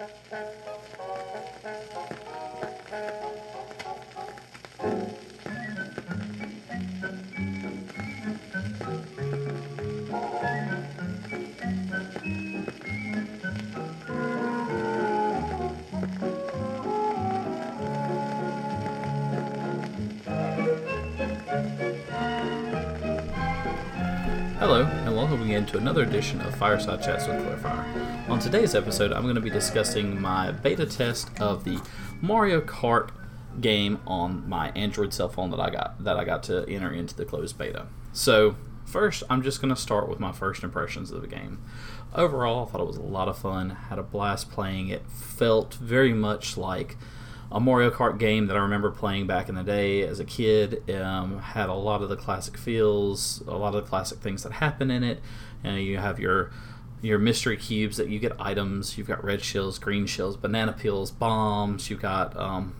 Hello, and welcome again to another edition of FyreSyde Chats with Kleerfyre. Today's episode, I'm going to be discussing my beta test of the Mario Kart game on my Android cell phone that I got that I got to enter into the closed beta. So, first, I'm just going to start with my first impressions of the game. Overall, I thought it was a lot of fun. Had a blast playing it. Felt very much like a Mario Kart game that I remember playing back in the day as a kid. Um, had a lot of the classic feels, a lot of the classic things that happen in it. You have your your mystery cubes that you get items. You've got red shells, green shells, banana peels, bombs. You've got um,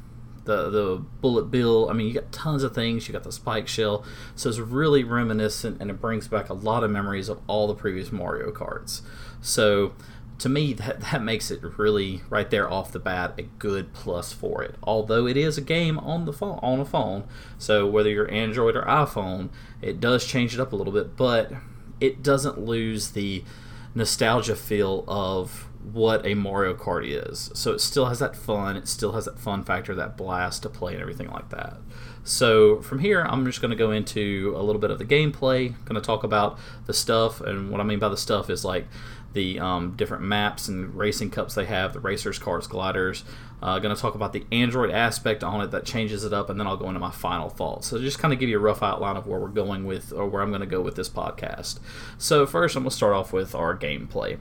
the the bullet bill. I mean, you got tons of things. You got the spike shell. So it's really reminiscent, and it brings back a lot of memories of all the previous Mario Karts. So to me, that, that makes it really right there off the bat a good plus for it. Although it is a game on the phone, on a phone, so whether you're Android or iPhone, it does change it up a little bit, but it doesn't lose the nostalgia feel of what a Mario Kart is. So it still has that fun. It still has that fun factor, that blast to play, and everything like that. So from here, I'm just going to go into a little bit of the gameplay. Going to talk about the stuff, and what I mean by the stuff is like the um, different maps and racing cups they have, the racers, cars, gliders. Uh, going to talk about the Android aspect on it that changes it up, and then I'll go into my final thoughts. So just kind of give you a rough outline of where we're going with, or where I'm going to go with this podcast. So first, I'm going to start off with our gameplay.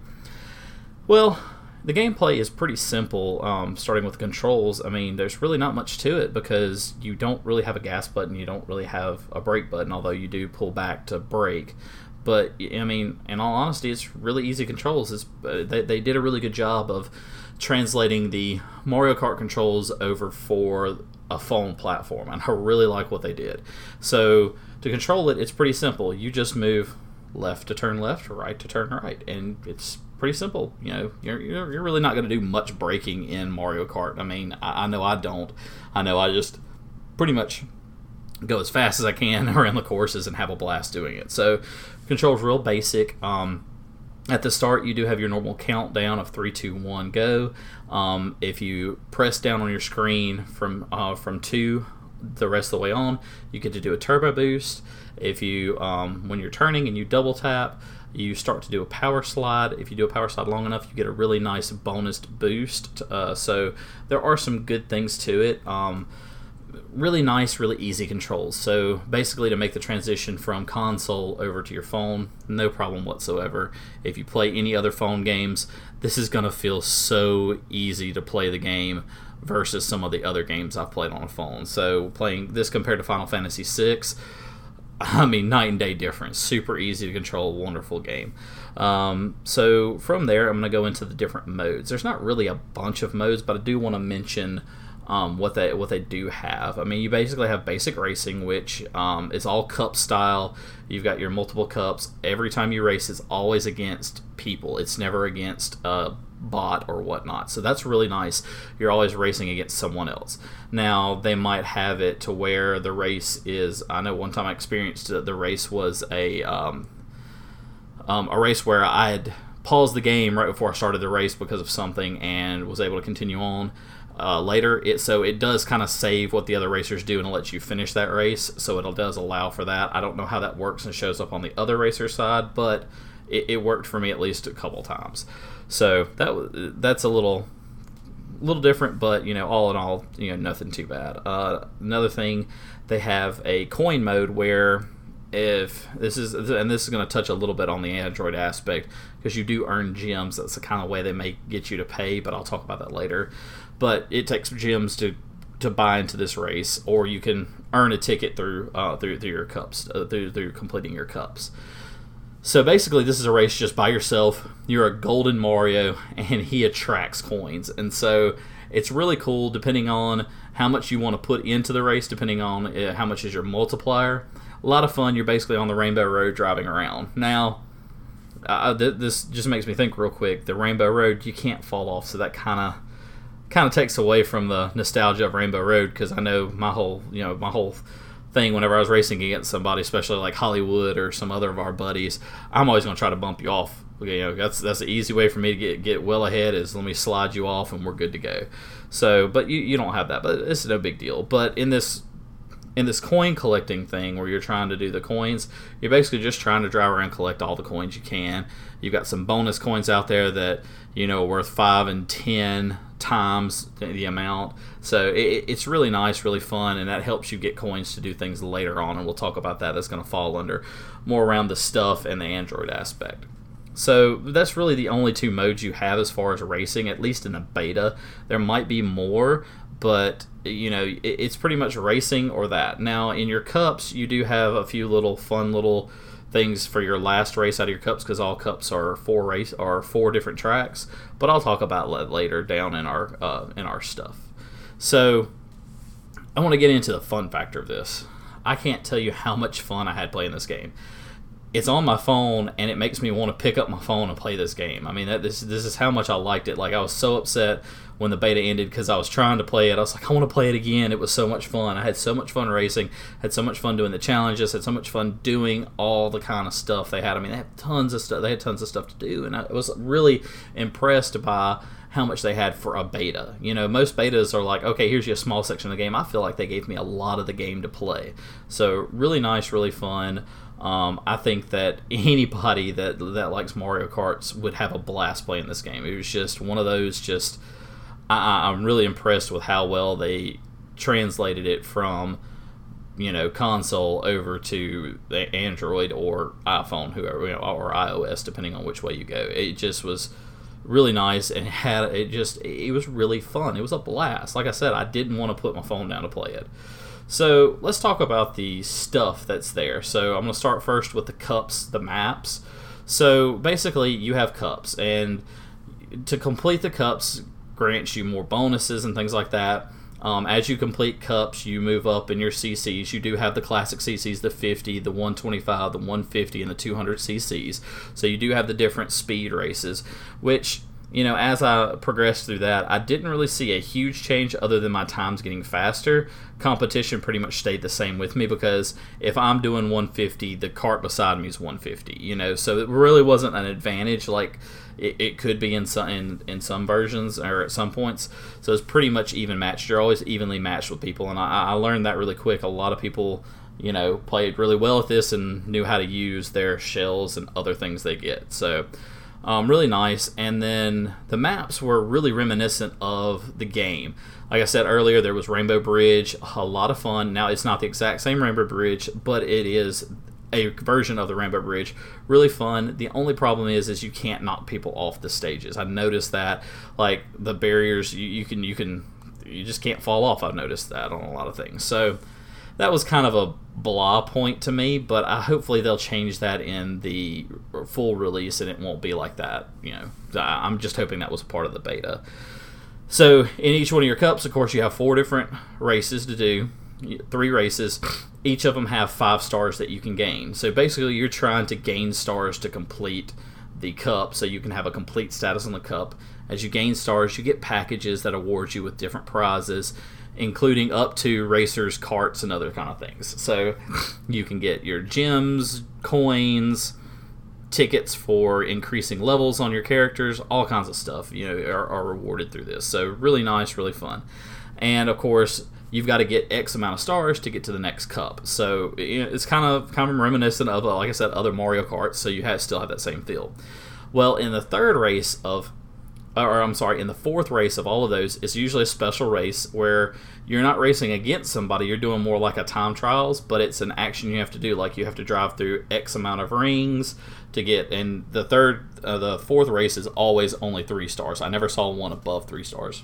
Well, the gameplay is pretty simple, um, starting with the controls. I mean, there's really not much to it because you don't really have a gas button, you don't really have a brake button, although you do pull back to brake. But I mean, in all honesty, it's really easy controls. It's, uh, they, they did a really good job of translating the Mario Kart controls over for a phone platform, and I really like what they did. So to control it, it's pretty simple. You just move left to turn left, right to turn right, and it's pretty simple. You know, you're, you're, you're really not going to do much braking in Mario Kart. I mean, I, I know I don't. I know I just pretty much go as fast as I can around the courses and have a blast doing it. So, controls real basic. Um, at the start, you do have your normal countdown of three, two, one, go. Um, if you press down on your screen from uh, from two the rest of the way on, you get to do a turbo boost. If you um, when you're turning and you double tap, you start to do a power slide. If you do a power slide long enough, you get a really nice bonus boost. Uh, so there are some good things to it. Um, really nice, really easy controls. So basically, to make the transition from console over to your phone, no problem whatsoever. If you play any other phone games, this is going to feel so easy to play the game versus some of the other games I've played on a phone. So playing this compared to Final Fantasy VI, I mean, night and day difference. Super easy to control, wonderful game. Um, so from there, I'm going to go into the different modes. There's not really a bunch of modes, but I do want to mention um, what they what they do have. I mean, you basically have basic racing, which um, is all cup style. You've got your multiple cups. Every time you race, it's always against people. It's never against a bot or whatnot. So that's really nice. You're always racing against someone else. Now they might have it to where the race is. I know one time I experienced that the race was a um, um, a race where I had paused the game right before I started the race because of something and was able to continue on uh, later. It so it does kind of save what the other racers do and lets you finish that race. So it does allow for that. I don't know how that works and shows up on the other racer side, but it, it worked for me at least a couple times. So that that's a little little different, but you know, all in all, you know, nothing too bad. Uh, another thing, they have a coin mode where if this is and this is going to touch a little bit on the android aspect because you do earn gems that's the kind of way they may get you to pay but i'll talk about that later but it takes gems to to buy into this race, or you can earn a ticket through uh, through, through your cups uh, through through completing your cups. So basically, this is a race just by yourself. You're a golden Mario, and he attracts coins, and so it's really cool. Depending on how much you want to put into the race, depending on uh, how much is your multiplier. A lot of fun. You're basically on the Rainbow Road driving around. Now, uh, th- this just makes me think real quick. The Rainbow Road, you can't fall off, so that kind of kind of takes away from the nostalgia of Rainbow Road because I know my whole you know my whole thing whenever I was racing against somebody, especially like Holliwood or some other of our buddies, I'm always going to try to bump you off. You know, that's that's the easy way for me to get get well ahead is let me slide you off and we're good to go. So, but you, you don't have that, but it's no big deal. But in this in this coin collecting thing where you're trying to do the coins, you're basically just trying to drive around and collect all the coins you can. You've got some bonus coins out there that you know worth five and ten times the amount. So it, it's really nice, really fun, and that helps you get coins to do things later on. And we'll talk about that. That's going to fall under more around the stuff and the Android aspect. So that's really the only two modes you have as far as racing, at least in the beta. There might be more, but you know it's pretty much racing or that. Now in your cups, you do have a few little fun little things for your last race out of your cups because all cups are four race are four different tracks. But I'll talk about that later down in our uh, in our stuff. So I want to get into the fun factor of this. I can't tell you how much fun I had playing this game. It's on my phone and it makes me want to pick up my phone and play this game. I mean, that, this this is how much I liked it. Like I was so upset when the beta ended because I was trying to play it. I was like, I want to play it again. It was so much fun. I had so much fun racing, had so much fun doing the challenges, had so much fun doing all the kind of stuff they had. I mean, they had tons of stuff. They had tons of stuff to do, and I was really impressed by how much they had for a beta. You know, most betas are like, okay, here's your small section of the game. I feel like they gave me a lot of the game to play. So really nice, really fun. Um, I think that anybody that that likes Mario Karts would have a blast playing this game. It was just one of those just I, I'm really impressed with how well they translated it from you know console over to the Android or iPhone, whoever you know, or iOS, depending on which way you go. It just was really nice and had it just it was really fun. It was a blast. Like I said, I didn't want to put my phone down to play it. So let's talk about the stuff that's there. So I'm to start first with the cups, the maps. So basically, you have cups, and to complete the cups, grants you more bonuses and things like that. Um, as you complete cups, you move up in your CCs. You do have the classic CCs, the 50, the 125, the 150, and the 200 CCs. So you do have the different speed races, which you know, as I progressed through that, I didn't really see a huge change other than my times getting faster. Competition pretty much stayed the same with me because if I'm doing 150, the cart beside me is 150. You know, so it really wasn't an advantage like it, it could be in some in, in some versions or at some points. So it's pretty much even matched. You're always evenly matched with people, and I, I learned that really quick. A lot of people you know, played really well at this and knew how to use their shells and other things they get. So um, really nice. And then the maps were really reminiscent of the game. Like I said earlier, there was Rainbow Bridge, a lot of fun. Now it's not the exact same Rainbow Bridge, but it is a version of the Rainbow Bridge. Really fun. The only problem is, is you can't knock people off the stages. I noticed that, like the barriers, you, you can, you can, you just can't fall off. I've noticed that on a lot of things. So that was kind of a blah point to me, but I, hopefully they'll change that in the full release and it won't be like that. You know, I'm just hoping that was part of the beta. So in each one of your cups, of course, you have four different races to do, three races. Each of them have five stars that you can gain. So basically, you're trying to gain stars to complete the cup, so you can have a complete status on the cup. As you gain stars, you get packages that award you with different prizes including up to racers, carts, and other kind of things. So you can get your gems, coins, tickets for increasing levels on your characters, all kinds of stuff. You know, are, are rewarded through this. So really nice, really fun, and of course. You've got to get X amount of stars to get to the next cup, so it's kind of kind of reminiscent of, uh, like I said, other Mario Karts. So you have, still have that same feel. Well, in the third race of or I'm sorry, in the fourth race of all of those, it's usually a special race where you're not racing against somebody. You're doing more like a time trials, but it's an action you have to do. Like you have to drive through X amount of rings to get. And the third, uh, the fourth race is always only three stars. I never saw one above three stars.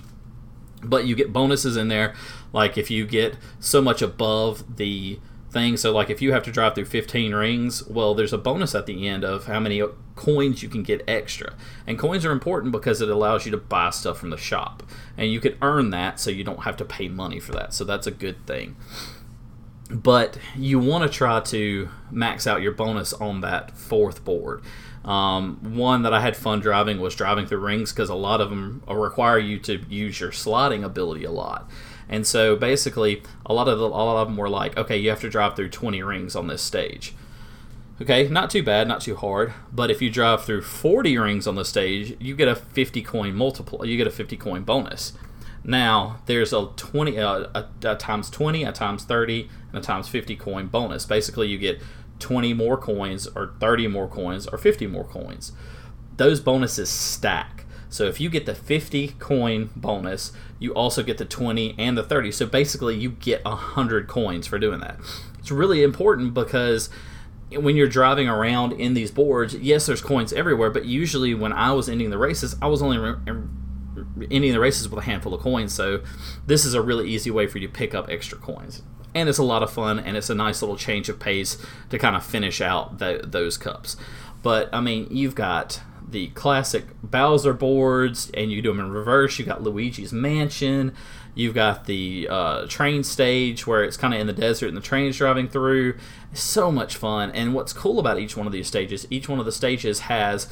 But you get bonuses in there, like if you get so much above the thing. So, like, if you have to drive through 15 rings, well, there's a bonus at the end of how many coins you can get extra. And coins are important because it allows you to buy stuff from the shop. And you can earn that so you don't have to pay money for that. So, that's a good thing. but you want to try to max out your bonus on that fourth board. Um, one that I had fun driving was driving through rings because a lot of them require you to use your sliding ability a lot. And so basically, a lot of the, a lot of them were like, okay, you have to drive through 20 rings on this stage. Okay, not too bad, not too hard. But if you drive through 40 rings on the stage, you get a 50 coin multiple. You get a 50 coin bonus. Now there's a 20, uh, a, a times 20, a times 30, and a times 50 coin bonus. Basically, you get 20 more coins, or 30 more coins, or 50 more coins. Those bonuses stack. So if you get the 50 coin bonus, you also get the 20 and the 30. So basically, you get 100 coins for doing that. It's really important because when you're driving around in these boards, yes, there's coins everywhere, but usually when I was ending the races, I was only re- ending the races with a handful of coins. So this is a really easy way for you to pick up extra coins. And it's a lot of fun, and it's a nice little change of pace to kind of finish out the, those cups. But I mean, you've got the classic Bowser boards, and you do them in reverse. You got Luigi's Mansion. You've got the uh, train stage where it's kind of in the desert and the train's driving through. So much fun. And what's cool about each one of these stages, each one of the stages has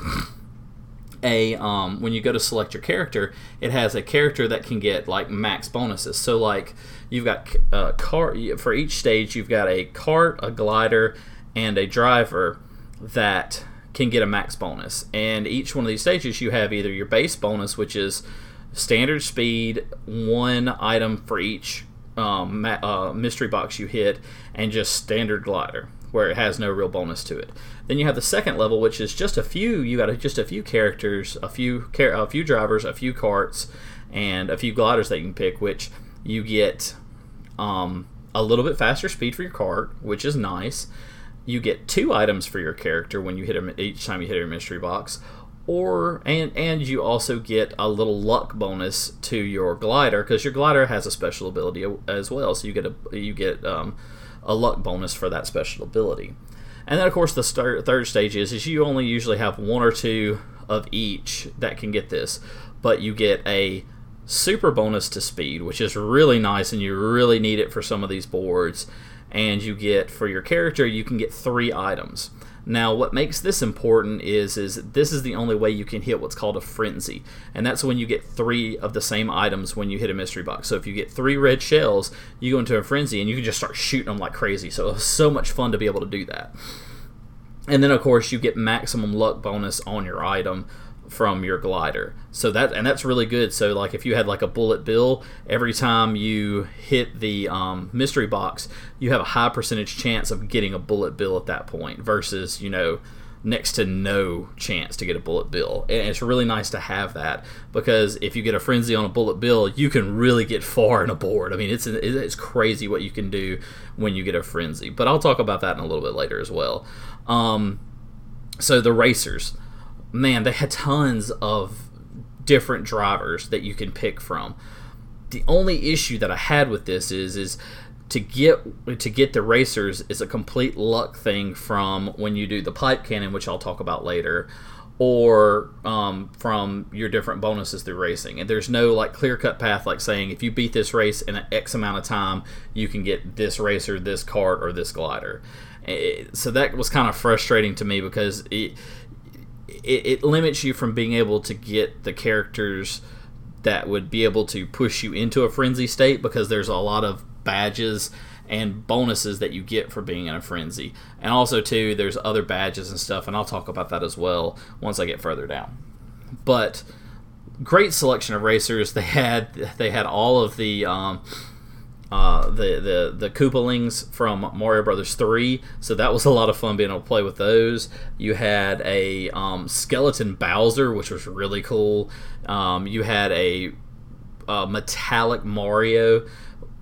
a um, when you go to select your character, it has a character that can get like max bonuses. So like you've got a uh, car for each stage, you've got a cart, a glider, and a driver that can get a max bonus. And each one of these stages, you have either your base bonus, which is standard speed, one item for each um, uh, mystery box you hit, and just standard glider, where it has no real bonus to it. Then you have the second level, which is just a few. You got just a few characters, a few car- a few drivers, a few carts, and a few gliders that you can pick, which you get um, a little bit faster speed for your cart, which is nice you get two items for your character when you hit them each time you hit a mystery box or and and you also get a little luck bonus to your glider because your glider has a special ability as well so you get a you get um, a luck bonus for that special ability. And then of course the start, third stage is is you only usually have one or two of each that can get this but you get a super bonus to speed which is really nice and you really need it for some of these boards and you get for your character you can get three items. Now, what makes this important is is this is the only way you can hit what's called a frenzy, and that's when you get three of the same items when you hit a mystery box. So if you get three red shells, you go into a frenzy and you can just start shooting them like crazy. So it's so much fun to be able to do that. And then of course you get maximum luck bonus on your item from your glider. So that and that's really good. So like if you had like a bullet bill, every time you hit the um, mystery box, you have a high percentage chance of getting a bullet bill at that point versus you know next to no chance to get a bullet bill. And it's really nice to have that because if you get a frenzy on a bullet bill, you can really get far in a board. I mean, it's it's crazy what you can do when you get a frenzy. But I'll talk about that in a little bit later as well. Um, so the racers man, they had tons of different drivers that you can pick from. The only issue that I had with this is is to get to get the racers is a complete luck thing from when you do the pipe cannon, which I'll talk about later, or um, from your different bonuses through racing. And there's no like clear cut path like saying if you beat this race in an X amount of time, you can get this racer, this cart, or this glider. It, so that was kind of frustrating to me because it, it, it limits you from being able to get the characters that would be able to push you into a frenzy state because there's a lot of badges and bonuses that you get for being in a frenzy. And also too, there's other badges and stuff, and I'll talk about that as well once I get further down. But great selection of racers. They had they had all of the um, uh, the the the Koopalings from Mario Brothers three. So that was a lot of fun being able to play with those. You had a um, skeleton Bowser, which was really cool. Um, you had a, a, metallic Mario.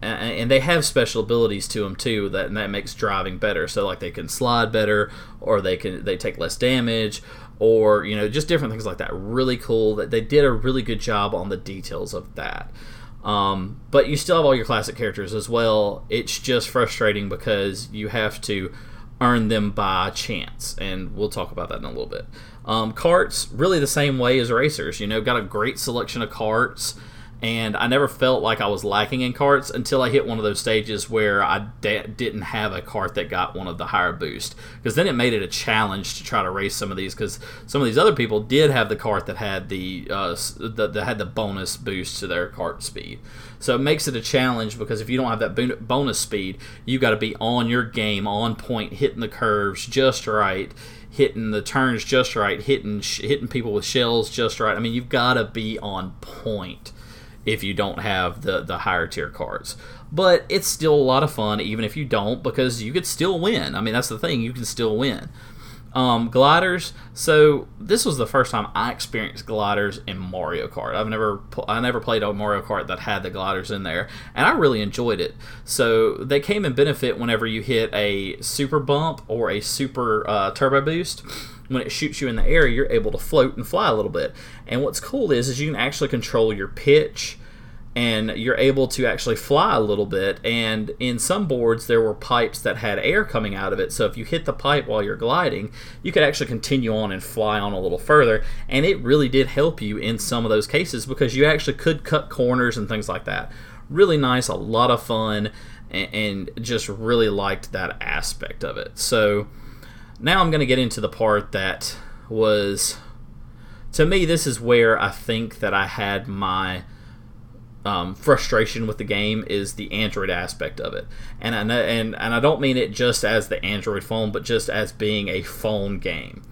And they have special abilities to them too that and that makes driving better. So like they can slide better, or they can they take less damage, or you know just different things like that. Really cool. That they did a really good job on the details of that. Um, but you still have all your classic characters as well. It's just frustrating because you have to earn them by chance, and we'll talk about that in a little bit. Um, carts, really the same way as racers. You know, got a great selection of carts, and I never felt like I was lacking in carts until I hit one of those stages where I didn't have a cart that got one of the higher boost. Because then it made it a challenge to try to race some of these. Because some of these other people did have the cart that had the, uh, the that had the bonus boost to their cart speed. So it makes it a challenge because if you don't have that bonus speed, you got to be on your game, on point, hitting the curves just right hitting the turns just right, hitting hitting people with shells just right. I mean, you've got to be on point if you don't have the the higher tier cards. But it's still a lot of fun even if you don't because you could still win. I mean that's the thing, you can still win. Um, gliders. So this was the first time I experienced gliders in Mario Kart. I've never I never played a Mario Kart that had the gliders in there, and I really enjoyed it. So they came in benefit whenever you hit a super bump or a super uh, turbo boost when it shoots you in the air, you're able to float and fly a little bit. And what's cool is, is you can actually control your pitch and you're able to actually fly a little bit. And in some boards, there were pipes that had air coming out of it. So if you hit the pipe while you're gliding, you could actually continue on and fly on a little further. And it really did help you in some of those cases because you actually could cut corners and things like that. Really nice, a lot of fun, and just really liked that aspect of it. So now I'm going to get into the part that was to me this is where I think that I had my um, frustration with the game is the Android aspect of it, and I, and and I don't mean it just as the Android phone, but just as being a phone game.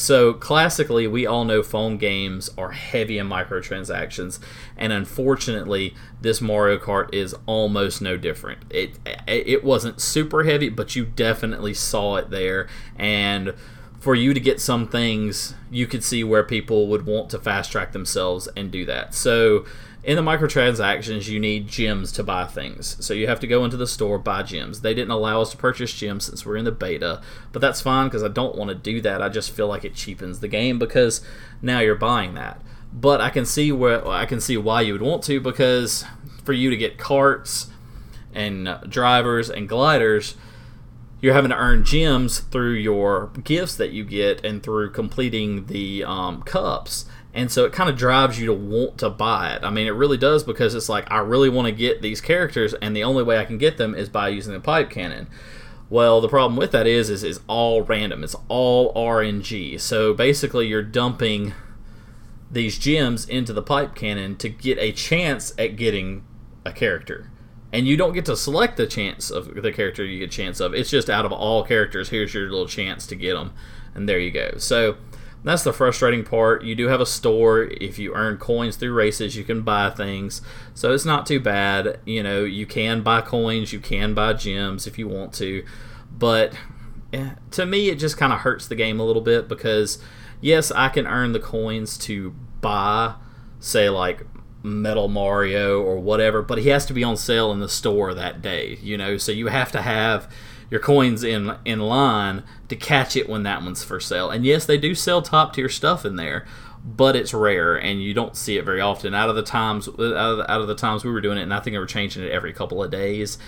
So classically, we all know phone games are heavy in microtransactions, and unfortunately, this Mario Kart is almost no different. It it wasn't super heavy, but you definitely saw it there, and for you to get some things, you could see where people would want to fast track themselves and do that. So in the microtransactions, you need gems to buy things. So you have to go into the store, buy gems. They didn't allow us to purchase gems since we're in the beta, but that's fine because I don't want to do that. I just feel like it cheapens the game because now you're buying that. But I can see where I can see why you would want to because for you to get carts and drivers and gliders, you're having to earn gems through your gifts that you get and through completing the um, cups and so it kind of drives you to want to buy it. I mean, it really does because it's like I really want to get these characters, and the only way I can get them is by using the pipe cannon. Well, the problem with that is, is it's all random. It's all RNG. So basically, you're dumping these gems into the pipe cannon to get a chance at getting a character. And you don't get to select the chance of the character you get a chance of. It's just out of all characters, here's your little chance to get them, and there you go. So that's the frustrating part. You do have a store. If you earn coins through races, you can buy things. So it's not too bad. You know, you can buy coins, you can buy gems if you want to. But eh, to me, it just kind of hurts the game a little bit because, yes, I can earn the coins to buy, say, like Metal Mario or whatever, but he has to be on sale in the store that day, you know? So you have to have your coins in in line to catch it when that one's for sale. And yes, they do sell top tier stuff in there, but it's rare and you don't see it very often. Out of the times out of the, out of the times we were doing it, and I think they were changing it every couple of days.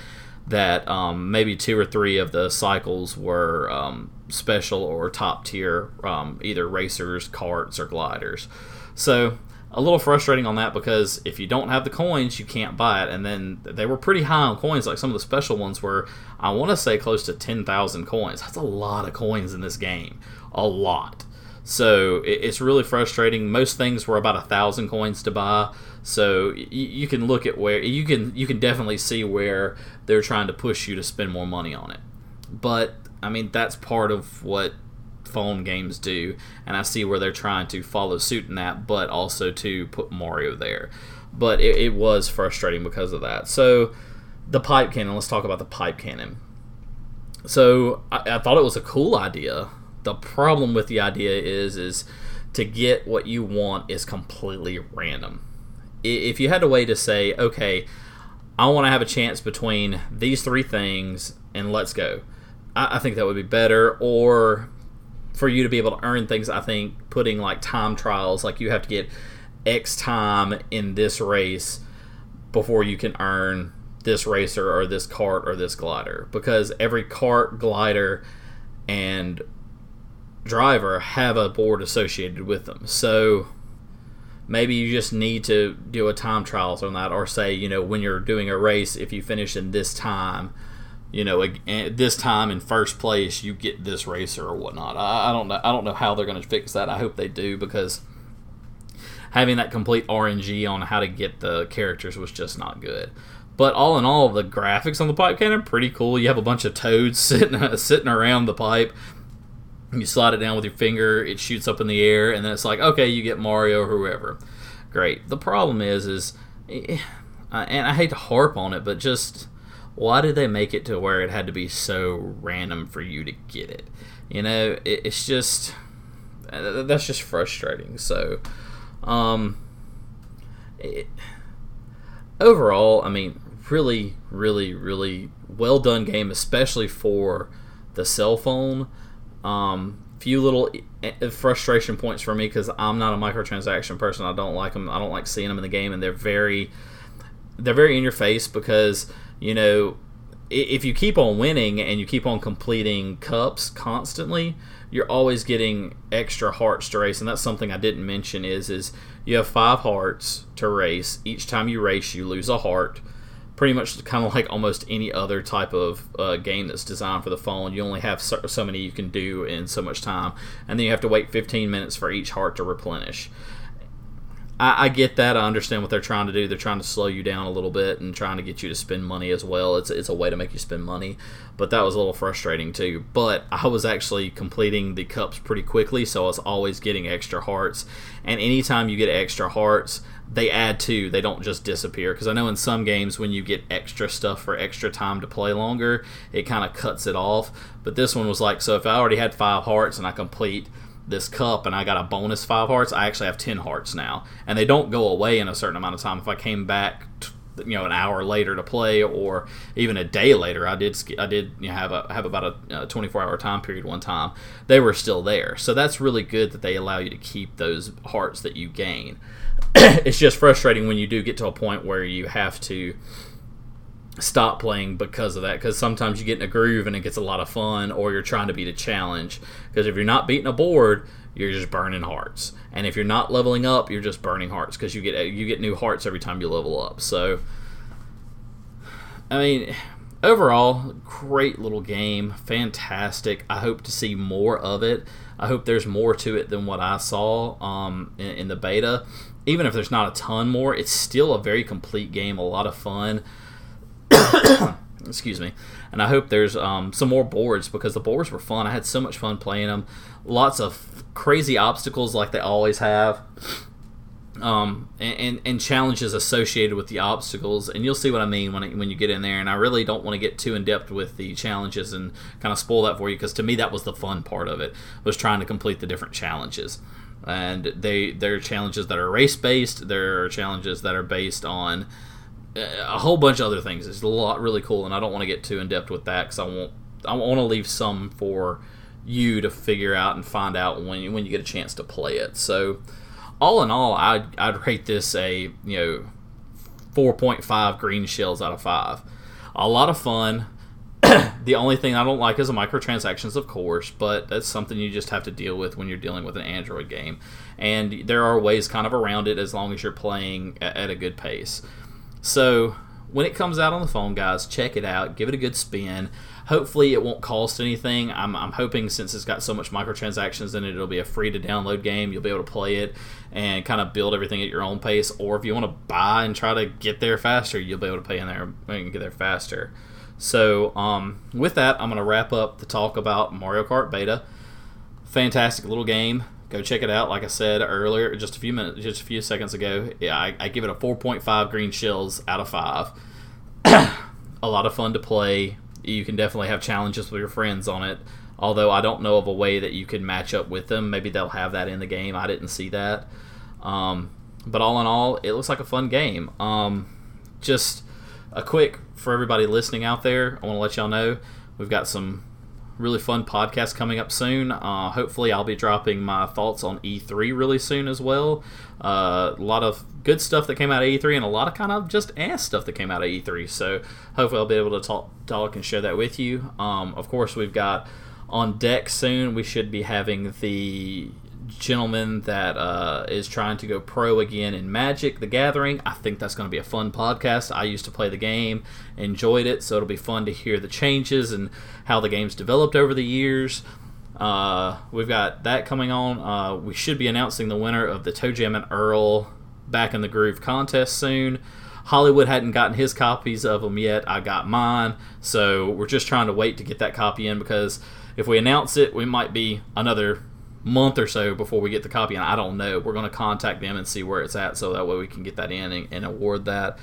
That um, maybe two or three of the cycles were um, special or top tier, um, either racers, carts, or gliders. So a little frustrating on that because if you don't have the coins, you can't buy it. And then they were pretty high on coins. Like some of the special ones were, I want to say, close to 10,000 coins. That's a lot of coins in this game. A lot. So it's really frustrating. Most things were about a thousand coins to buy. So you can look at where you can you can definitely see where they're trying to push you to spend more money on it. But I mean that's part of what phone games do, and I see where they're trying to follow suit in that, but also to put Mario there. But it, it was frustrating because of that. So the pipe cannon. Let's talk about the pipe cannon. So I, I thought it was a cool idea. The problem with the idea is is to get what you want is completely random. If you had a way to say, okay, I want to have a chance between these three things and let's go. I, think that would be better. Or for you to be able to earn things, I think putting like time trials, like you have to get X time in this race before you can earn this racer or this cart or this glider because every cart, glider, and driver have a board associated with them. So maybe you just need to do a time trials on that, or say, you know, when you're doing a race, if you finish in this time, you know, at this time in first place, you get this racer or whatnot. I, I don't know. I don't know how they're going to fix that. I hope they do because having that complete RNG on how to get the characters was just not good. But all in all, the graphics on the pipe cannon are pretty cool. You have a bunch of toads sitting sitting around the pipe. You slide it down with your finger, it shoots up in the air, and then it's like, okay, you get Mario or whoever. Great. The problem is, is, eh, and I hate to harp on it, but just why did they make it to where it had to be so random for you to get it? You know, it, it's just uh, that's just frustrating. So, um, it, overall, I mean, really, really, really well done game, especially for the cell phone. Um, few little frustration points for me because I'm not a microtransaction person. I don't like them. I don't like seeing them in the game, and they're very, they're very in your face because you know if you keep on winning and you keep on completing cups constantly, you're always getting extra hearts to race, and that's something I didn't mention. Is is you have five hearts to race. Each time you race, you lose a heart. Pretty much kind of like almost any other type of uh, game that's designed for the phone. You only have so, so many you can do in so much time, and then you have to wait 15 minutes for each heart to replenish. I, I, get that. I understand what they're trying to do. They're trying to slow you down a little bit and trying to get you to spend money as well. It's it's a way to make you spend money, but that was a little frustrating too. But I was actually completing the cups pretty quickly, so I was always getting extra hearts. And anytime you get extra hearts, they add to. They don't just disappear. Because I know in some games when you get extra stuff for extra time to play longer, it kind of cuts it off. But this one was like, so if I already had five hearts and I complete this cup and I got a bonus five hearts, I actually have ten hearts now, and they don't go away in a certain amount of time. If I came back, you know, an hour later to play, or even a day later, I did I did you know, have a have about a 24 hour time period one time. They were still there, so that's really good that they allow you to keep those hearts that you gain. it's just frustrating when you do get to a point where you have to stop playing because of that because sometimes you get in a groove and it gets a lot of fun or you're trying to beat a challenge. Because if you're not beating a board you're just burning hearts. And if you're not leveling up you're just burning hearts because you get you get new hearts every time you level up. So i mean overall great little game fantastic. I hope to see more of it. I hope there's more to it than what i saw um, in, in the beta. Even if there's not a ton more it's still a very complete game a lot of fun Excuse me. And I hope there's um, some more boards because the boards were fun. I had so much fun playing them. Lots of crazy obstacles like they always have. Um, and, and, and, challenges associated with the obstacles, and you'll see what I mean when, it, when you get in there. And I really don't want to get too in depth with the challenges and kind of spoil that for you because to me that was the fun part of it was trying to complete the different challenges. And they there are challenges that are race based. There are challenges that are based on a whole bunch of other things. It's a lot really cool, and I don't want to get too in depth with that because I want I want to leave some for you to figure out and find out when you, when you get a chance to play it. So, all in all, I'd, I'd rate this a you know 4.5 green shells out of five. A lot of fun. the only thing I don't like is the microtransactions, of course, but that's something you just have to deal with when you're dealing with an Android game. And there are ways kind of around it as long as you're playing at a good pace. So when it comes out on the phone, guys, check it out. Give it a good spin. Hopefully, it won't cost anything. I'm, I'm hoping since it's got so much microtransactions in it, it'll be a free to download game. You'll be able to play it and kind of build everything at your own pace. Or if you want to buy and try to get there faster, you'll be able to pay in there and get there faster. So, um, with that, I'm going to wrap up the talk about Mario Kart Beta. Fantastic little game go check it out. Like I said earlier, just a few minutes, just a few seconds ago, yeah, I, I give it a 4.5 green shells out of five. a lot of fun to play. You can definitely have challenges with your friends on it. Although I don't know of a way that you can match up with them. Maybe they'll have that in the game. I didn't see that. Um, but all in all, it looks like a fun game. Um, just a quick for everybody listening out there. I want to let y'all know we've got some really fun podcast coming up soon. Uh, hopefully, I'll be dropping my thoughts on E3 really soon as well. Uh, a lot of good stuff that came out of E3 and a lot of kind of just ass stuff that came out of E3. So hopefully, I'll be able to talk, talk and share that with you. Um, of course, we've got on deck soon. We should be having the gentleman that uh, is trying to go pro again in Magic the Gathering. I think that's going to be a fun podcast. I used to play the game, enjoyed it, so it'll be fun to hear the changes and how the game's developed over the years. Uh, we've got that coming on. Uh, we should be announcing the winner of the ToeJam and Earl Back in the Groove contest soon. Holliwood hadn't gotten his copies of them yet. I got mine, so we're just trying to wait to get that copy in because if we announce it, we might be another month or so before we get the copy and I don't know. We're going to contact them and see where it's at so that way we can get that in and, and award that.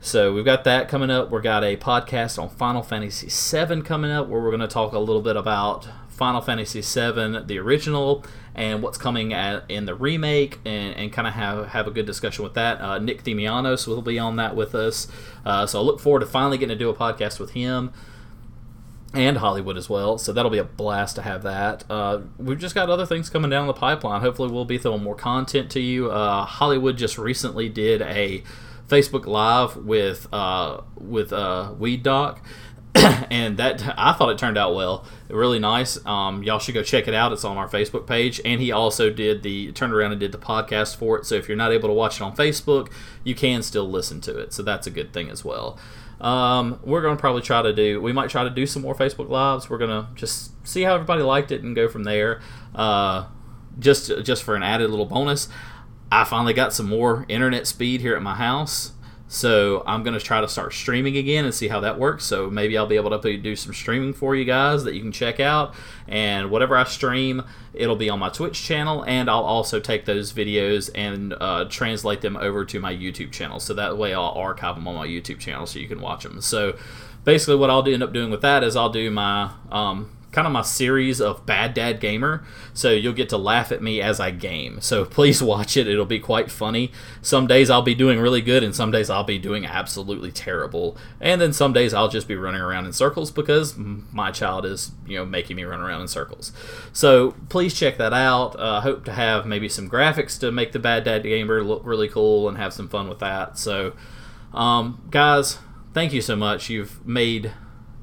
So we've got that coming up. We've got a podcast on Final Fantasy VII coming up where we're going to talk a little bit about Final Fantasy VII, the original, and what's coming at, in the remake, and, and kind of have, have a good discussion with that. Uh, Nick Themianos will be on that with us. Uh, so I look forward to finally getting to do a podcast with him and Holliwood as well. So that'll be a blast to have that. Uh, we've just got other things coming down the pipeline. Hopefully, we'll be throwing more content to you. Uh, Holliwood just recently did a Facebook Live with uh, with uh, Weed Doc. and that I thought it turned out well, really nice. Um, y'all should go check it out. It's on our Facebook page, and he also did the turned around and did the podcast for it. So if you're not able to watch it on Facebook, you can still listen to it. So that's a good thing as well. Um, we're going to probably try to do. We might try to do some more Facebook lives. We're going to just see how everybody liked it and go from there. Uh, just just for an added little bonus, I finally got some more internet speed here at my house. So I'm going to try to start streaming again and see how that works. So maybe I'll be able to do some streaming for you guys that you can check out. And whatever I stream, it'll be on my Twitch channel. And I'll also take those videos and uh, translate them over to my YouTube channel. So that way I'll archive them on my YouTube channel so you can watch them. So basically what I'll end up doing with that is I'll do my um, kind of my series of Bad Dad Gamer. So you'll get to laugh at me as I game. So please watch it. It'll be quite funny. Some days I'll be doing really good, and some days I'll be doing absolutely terrible. And then some days I'll just be running around in circles because my child is, you know, making me run around in circles. So please check that out. I uh, hope to have maybe some graphics to make the Bad Dad Gamer look really cool and have some fun with that. So, um, guys, thank you so much. You've made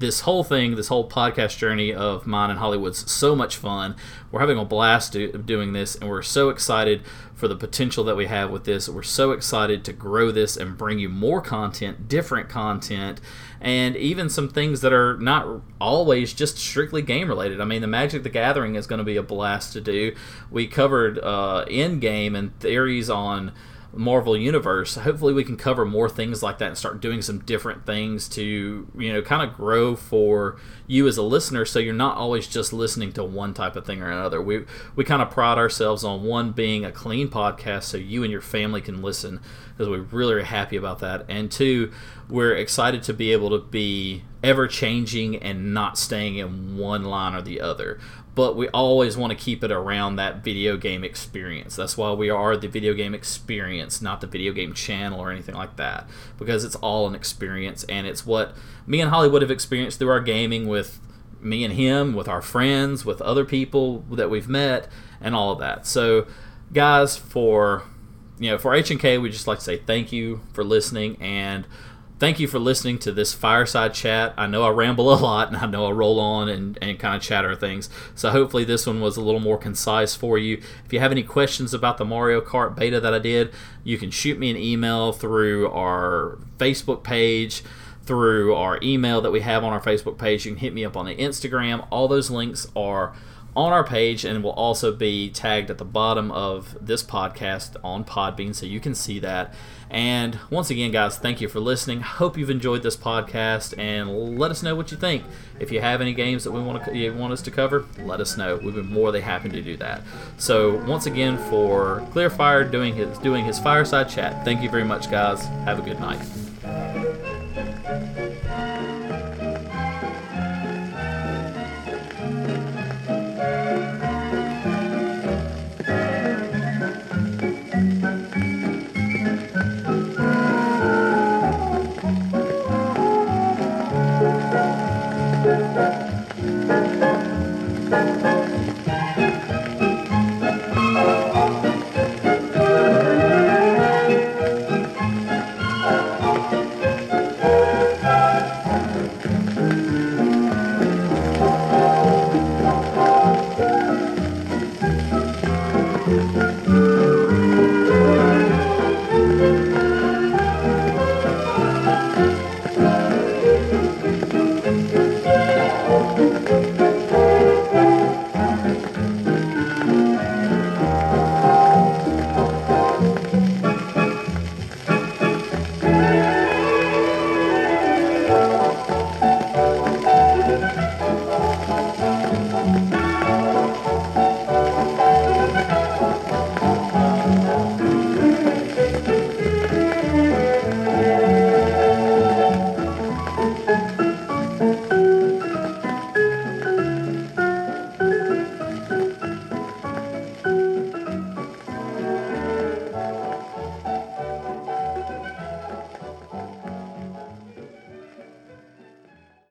this whole thing, this whole podcast journey of mine and Holliwood's so much fun. We're having a blast do, doing this, and we're so excited for the potential that we have with this. We're so excited to grow this and bring you more content, different content, and even some things that are not always just strictly game related. I mean, the Magic the Gathering is going to be a blast to do. We covered uh, in game and theories on Marvel Universe, hopefully we can cover more things like that and start doing some different things to, you know, kind of grow for you as a listener so you're not always just listening to one type of thing or another. We we kind of pride ourselves on one being a clean podcast so you and your family can listen because we're really happy about that. And two, we're excited to be able to be ever changing and not staying in one line or the other but we always want to keep it around that video game experience. That's why we are the video game experience, not the video game channel or anything like that, because it's all an experience and it's what me and Holliwood have experienced through our gaming with me and him, with our friends, with other people that we've met, and all of that. So, guys, for you know, for H and K, we just like to say thank you for listening and thank you for listening to this fireside chat. I know I ramble a lot and I know I roll on and, and kind of chatter things. So hopefully this one was a little more concise for you. If you have any questions about the Mario Kart beta that I did, you can shoot me an email through our Facebook page, through our email that we have on our Facebook page. You can hit me up on the Instagram. All those links are on our page and will also be tagged at the bottom of this podcast on Podbean so you can see that. And once again, guys, thank you for listening. Hope you've enjoyed this podcast, and let us know what you think. If you have any games that we want to you want us to cover, let us know. We've been more than happy to do that. So once again, for Kleerfyre doing his doing his fireside chat, thank you very much, guys. Have a good night.